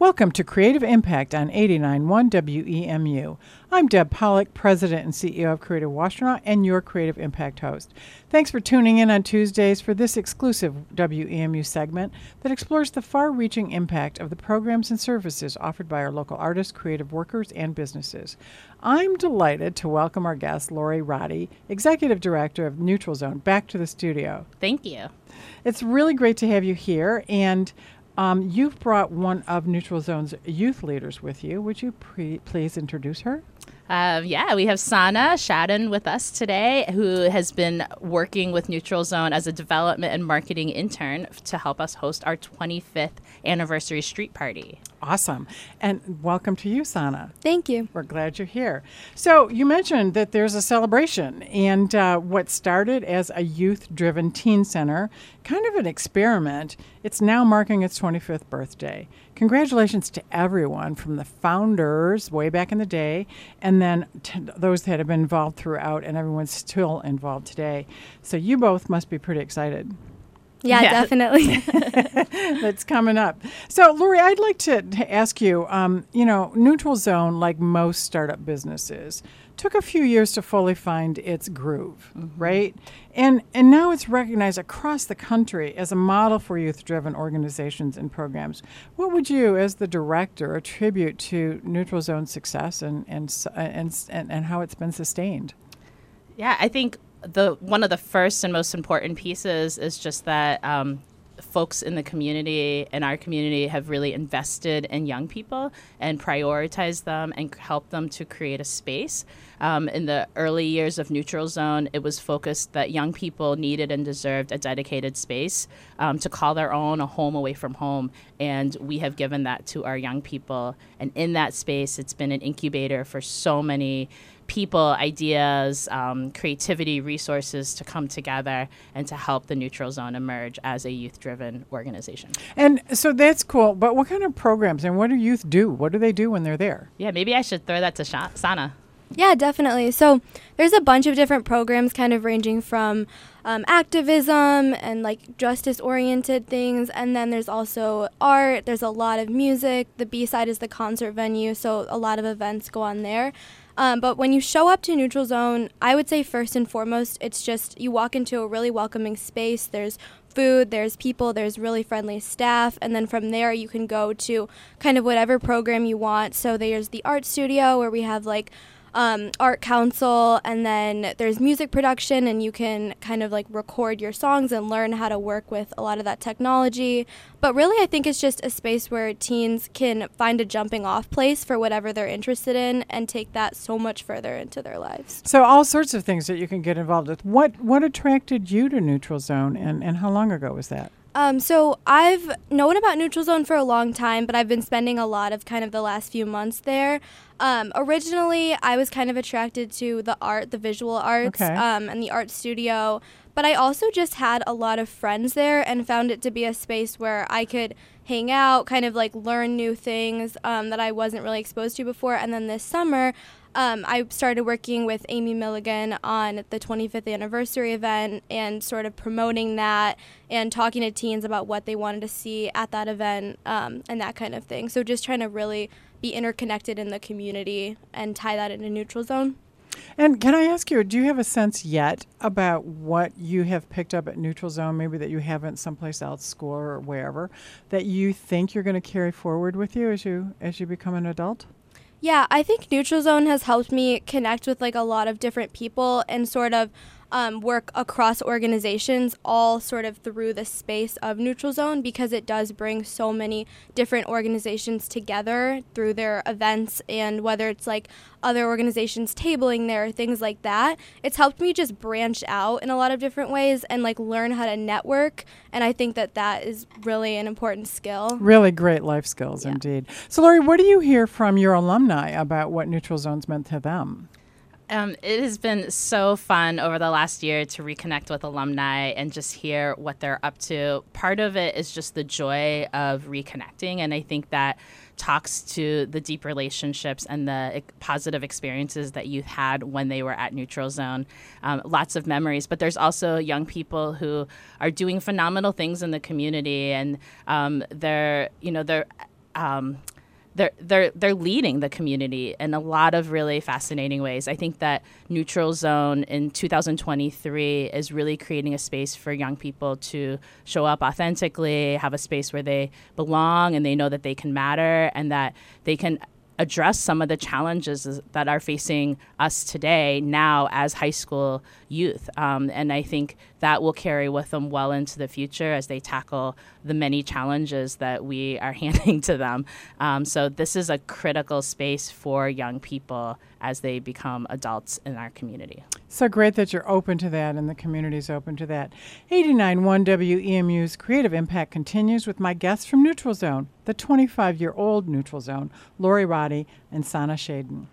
Welcome to Creative Impact on 89.1 WEMU. I'm Deb Polich, President and CEO of Creative Washtenaw and your Creative Impact host. Thanks for tuning in on Tuesdays for this exclusive WEMU segment that explores the far reaching impact of the programs and services offered by our local artists, creative workers, and businesses. I'm delighted to welcome our guest, Lori Roddy, Executive Director of Neutral Zone, back to the studio. Thank you. It's really great to have you here. And um, you've brought one of Neutral Zone's youth leaders with you. Would you pre- please introduce her? Uh, yeah, we have Sana Schaden with us today, who has been working with Neutral Zone as a development and marketing intern to help us host our 25th anniversary street party. Awesome. And welcome to you, Sana. Thank you. We're glad you're here. So, you mentioned that there's a celebration, and uh, what started as a youth driven teen center, kind of an experiment, it's now marking its 25th birthday. Congratulations to everyone from the founders way back in the day, and then those that have been involved throughout, and everyone's still involved today. So, you both must be pretty excited. Yeah, yeah. definitely. That's coming up. So, Lori, I'd like to, to ask you um, you know, Neutral Zone, like most startup businesses, took a few years to fully find its groove, mm-hmm. right? And, and now it's recognized across the country as a model for youth driven organizations and programs. What would you, as the director, attribute to Neutral Zone's success and, and, and, and, and how it's been sustained? Yeah, I think the one of the first and most important pieces is just that um, folks in the community in our community have really invested in young people and prioritized them and helped them to create a space. Um, in the early years of Neutral Zone, it was focused that young people needed and deserved a dedicated space um, to call their own, a home away from home. And we have given that to our young people. And in that space, it's been an incubator for so many people, ideas, um, creativity, resources to come together and to help the Neutral Zone emerge as a youth driven organization. And so that's cool. But what kind of programs and what do youth do? What do they do when they're there? Yeah, maybe I should throw that to Sha- Sana. Yeah, definitely. So there's a bunch of different programs, kind of ranging from um, activism and like justice oriented things. And then there's also art, there's a lot of music. The B side is the concert venue, so a lot of events go on there. Um, but when you show up to Neutral Zone, I would say first and foremost, it's just you walk into a really welcoming space. There's food, there's people, there's really friendly staff, and then from there you can go to kind of whatever program you want. So there's the art studio where we have like um, art council, and then there's music production, and you can kind of like record your songs and learn how to work with a lot of that technology. But really, I think it's just a space where teens can find a jumping off place for whatever they're interested in and take that so much further into their lives. So, all sorts of things that you can get involved with. What, what attracted you to Neutral Zone, and, and how long ago was that? Um, so I've known about Neutral Zone for a long time, but I've been spending a lot of kind of the last few months there. Um, originally, I was kind of attracted to the art, the visual arts, okay. um, and the art studio. But I also just had a lot of friends there and found it to be a space where I could hang out, kind of like learn new things um, that I wasn't really exposed to before. And then this summer, um, I started working with Amy Milligan on the 25th anniversary event and sort of promoting that and talking to teens about what they wanted to see at that event um, and that kind of thing. So just trying to really be interconnected in the community and tie that into neutral zone. And can I ask you, do you have a sense yet about what you have picked up at Neutral Zone, maybe that you haven't someplace else, school or wherever, that you think you're going to carry forward with you as you as you become an adult? Yeah, I think Neutral Zone has helped me connect with like a lot of different people and sort of um, work across organizations, all sort of through the space of Neutral Zone, because it does bring so many different organizations together through their events and whether it's like other organizations tabling there, things like that. It's helped me just branch out in a lot of different ways and like learn how to network. And I think that that is really an important skill. Really great life skills yeah. indeed. So, Lori, what do you hear from your alumni about what Neutral Zone's meant to them? Um, it has been so fun over the last year to reconnect with alumni and just hear what they're up to. Part of it is just the joy of reconnecting, and I think that talks to the deep relationships and the positive experiences that youth had when they were at Neutral Zone. Um, lots of memories, but there's also young people who are doing phenomenal things in the community, and um, they're you know they're um, they're they're they're leading the community in a lot of really fascinating ways. I think that Neutral Zone in 2023 is really creating a space for young people to show up authentically, have a space where they belong and they know that they can matter and that they can address some of the challenges that are facing us today now as high school youth. Um, and I think that will carry with them well into the future as they tackle the many challenges that we are handing to them. Um, so this is a critical space for young people as they become adults in our community. So great that you're open to that and the community's open to that. 89.1 WEMU's Creative Impact continues with my guests from Neutral Zone, the 25 year old Neutral Zone, Lori Roddy and Sana Schaden.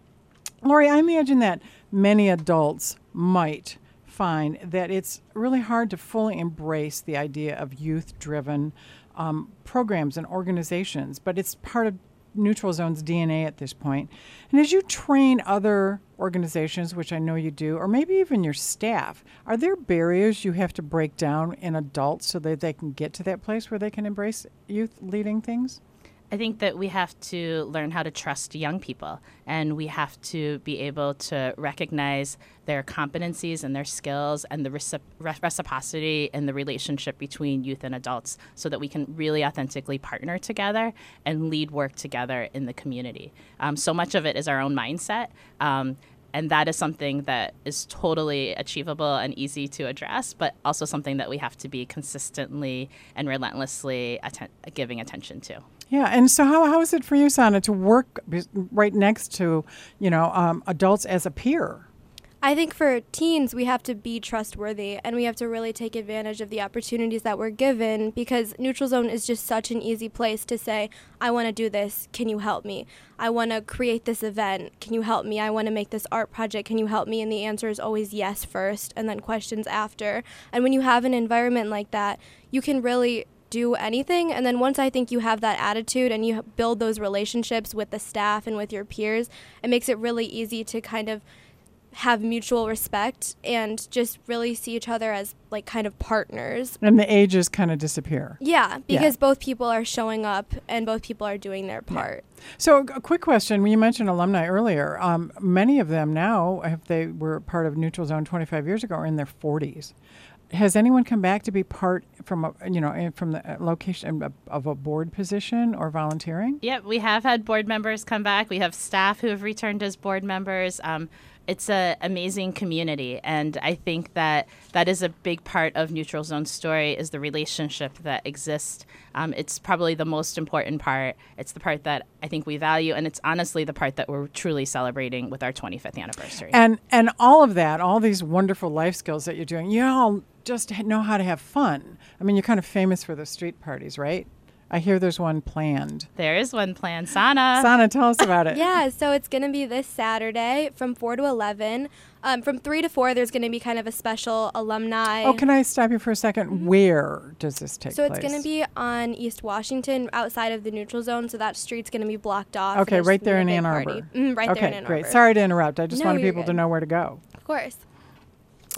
Lori, I imagine that many adults might find that it's really hard to fully embrace the idea of youth driven um, programs and organizations, but it's part of Neutral Zone's DNA at this point. And as you train other organizations, which I know you do, or maybe even your staff, are there barriers you have to break down in adults so that they can get to that place where they can embrace youth leading things? I think that we have to learn how to trust young people and we have to be able to recognize their competencies and their skills and the reciprocity in the relationship between youth and adults so that we can really authentically partner together and lead work together in the community. Um, so much of it is our own mindset. Um, and that is something that is totally achievable and easy to address, but also something that we have to be consistently and relentlessly atten- giving attention to. Yeah, and so how, how is it for you, Sana, to work right next to, you know, um, adults as a peer? I think for teens, we have to be trustworthy and we have to really take advantage of the opportunities that we're given because Neutral Zone is just such an easy place to say, I want to do this. Can you help me? I want to create this event. Can you help me? I want to make this art project. Can you help me? And the answer is always yes first and then questions after. And when you have an environment like that, you can really do anything. And then once I think you have that attitude and you build those relationships with the staff and with your peers, it makes it really easy to kind of have mutual respect and just really see each other as like kind of partners. And the ages kind of disappear. Yeah, because yeah. both people are showing up and both people are doing their part. Yeah. So, a quick question: You mentioned alumni earlier. Um, many of them now, if they were part of Neutral Zone 25 years ago, are in their 40s has anyone come back to be part from a, you know from the uh, location of a board position or volunteering? Yep, we have had board members come back. We have staff who have returned as board members. Um, it's an amazing community, and I think that that is a big part of Neutral Zone's story is the relationship that exists. Um, it's probably the most important part. It's the part that I think we value, and it's honestly the part that we're truly celebrating with our 25th anniversary. And and all of that, all these wonderful life skills that you're doing, you all just know how to have fun. I mean, you're kind of famous for the street parties, right? I hear there's one planned. There is one planned. Sana. Sana, tell us about it. yeah, so it's going to be this Saturday from 4 to 11. Um, from 3 to 4, there's going to be kind of a special alumni. Oh, can I stop you for a 2nd mm-hmm. Where does this take so place? So it's going to be on East Washington, outside of the neutral zone. So that street's going to be blocked off. Okay, right there in Ann Arbor. Mm, right okay, there in Ann Arbor. great. Sorry to interrupt. I just no, wanted people good. to know where to go. Of course.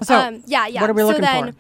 So, um, yeah, yeah. What are we looking so then, for?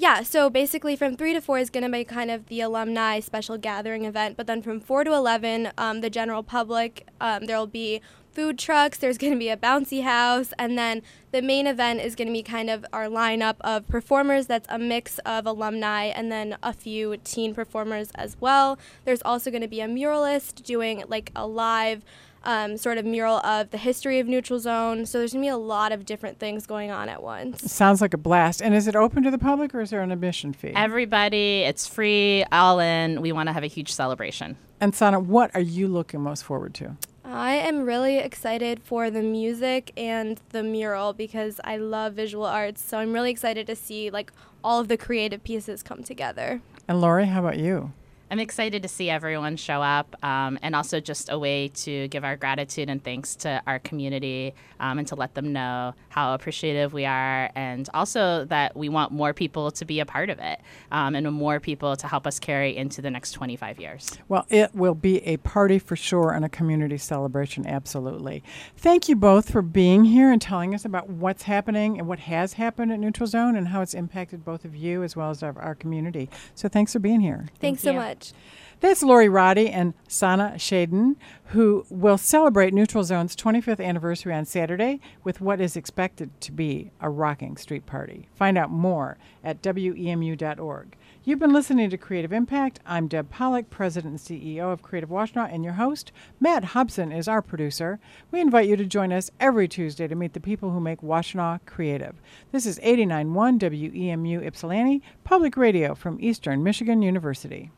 Yeah, so basically from 3 to 4 is going to be kind of the alumni special gathering event, but then from 4 to 11, um, the general public, um, there will be food trucks, there's going to be a bouncy house, and then the main event is going to be kind of our lineup of performers that's a mix of alumni and then a few teen performers as well. There's also going to be a muralist doing like a live um, sort of mural of the history of Neutral Zone. So there's going to be a lot of different things going on at once. Sounds like a blast. And is it open to the public or is there an admission fee? Everybody, it's free, all in. We want to have a huge celebration. And Sana, what are you looking most forward to? I am really excited for the music and the mural because I love visual arts. So I'm really excited to see like all of the creative pieces come together. And Lori, how about you? I'm excited to see everyone show up um, and also just a way to give our gratitude and thanks to our community um, and to let them know how appreciative we are and also that we want more people to be a part of it um, and more people to help us carry into the next 25 years. Well, it will be a party for sure and a community celebration, absolutely. Thank you both for being here and telling us about what's happening and what has happened at Neutral Zone and how it's impacted both of you as well as our, our community. So thanks for being here. Thanks Thank so much much. That's Lori Roddy and Sana Schaden, who will celebrate Neutral Zone's 25th anniversary on Saturday with what is expected to be a rocking street party. Find out more at WEMU.org. You've been listening to Creative Impact. I'm Deb Polich, President and CEO of Creative Washtenaw, and your host. Matt Hobson is our producer. We invite you to join us every Tuesday to meet the people who make Washtenaw creative. This is 89.1 WEMU Ypsilanti, public radio from Eastern Michigan University.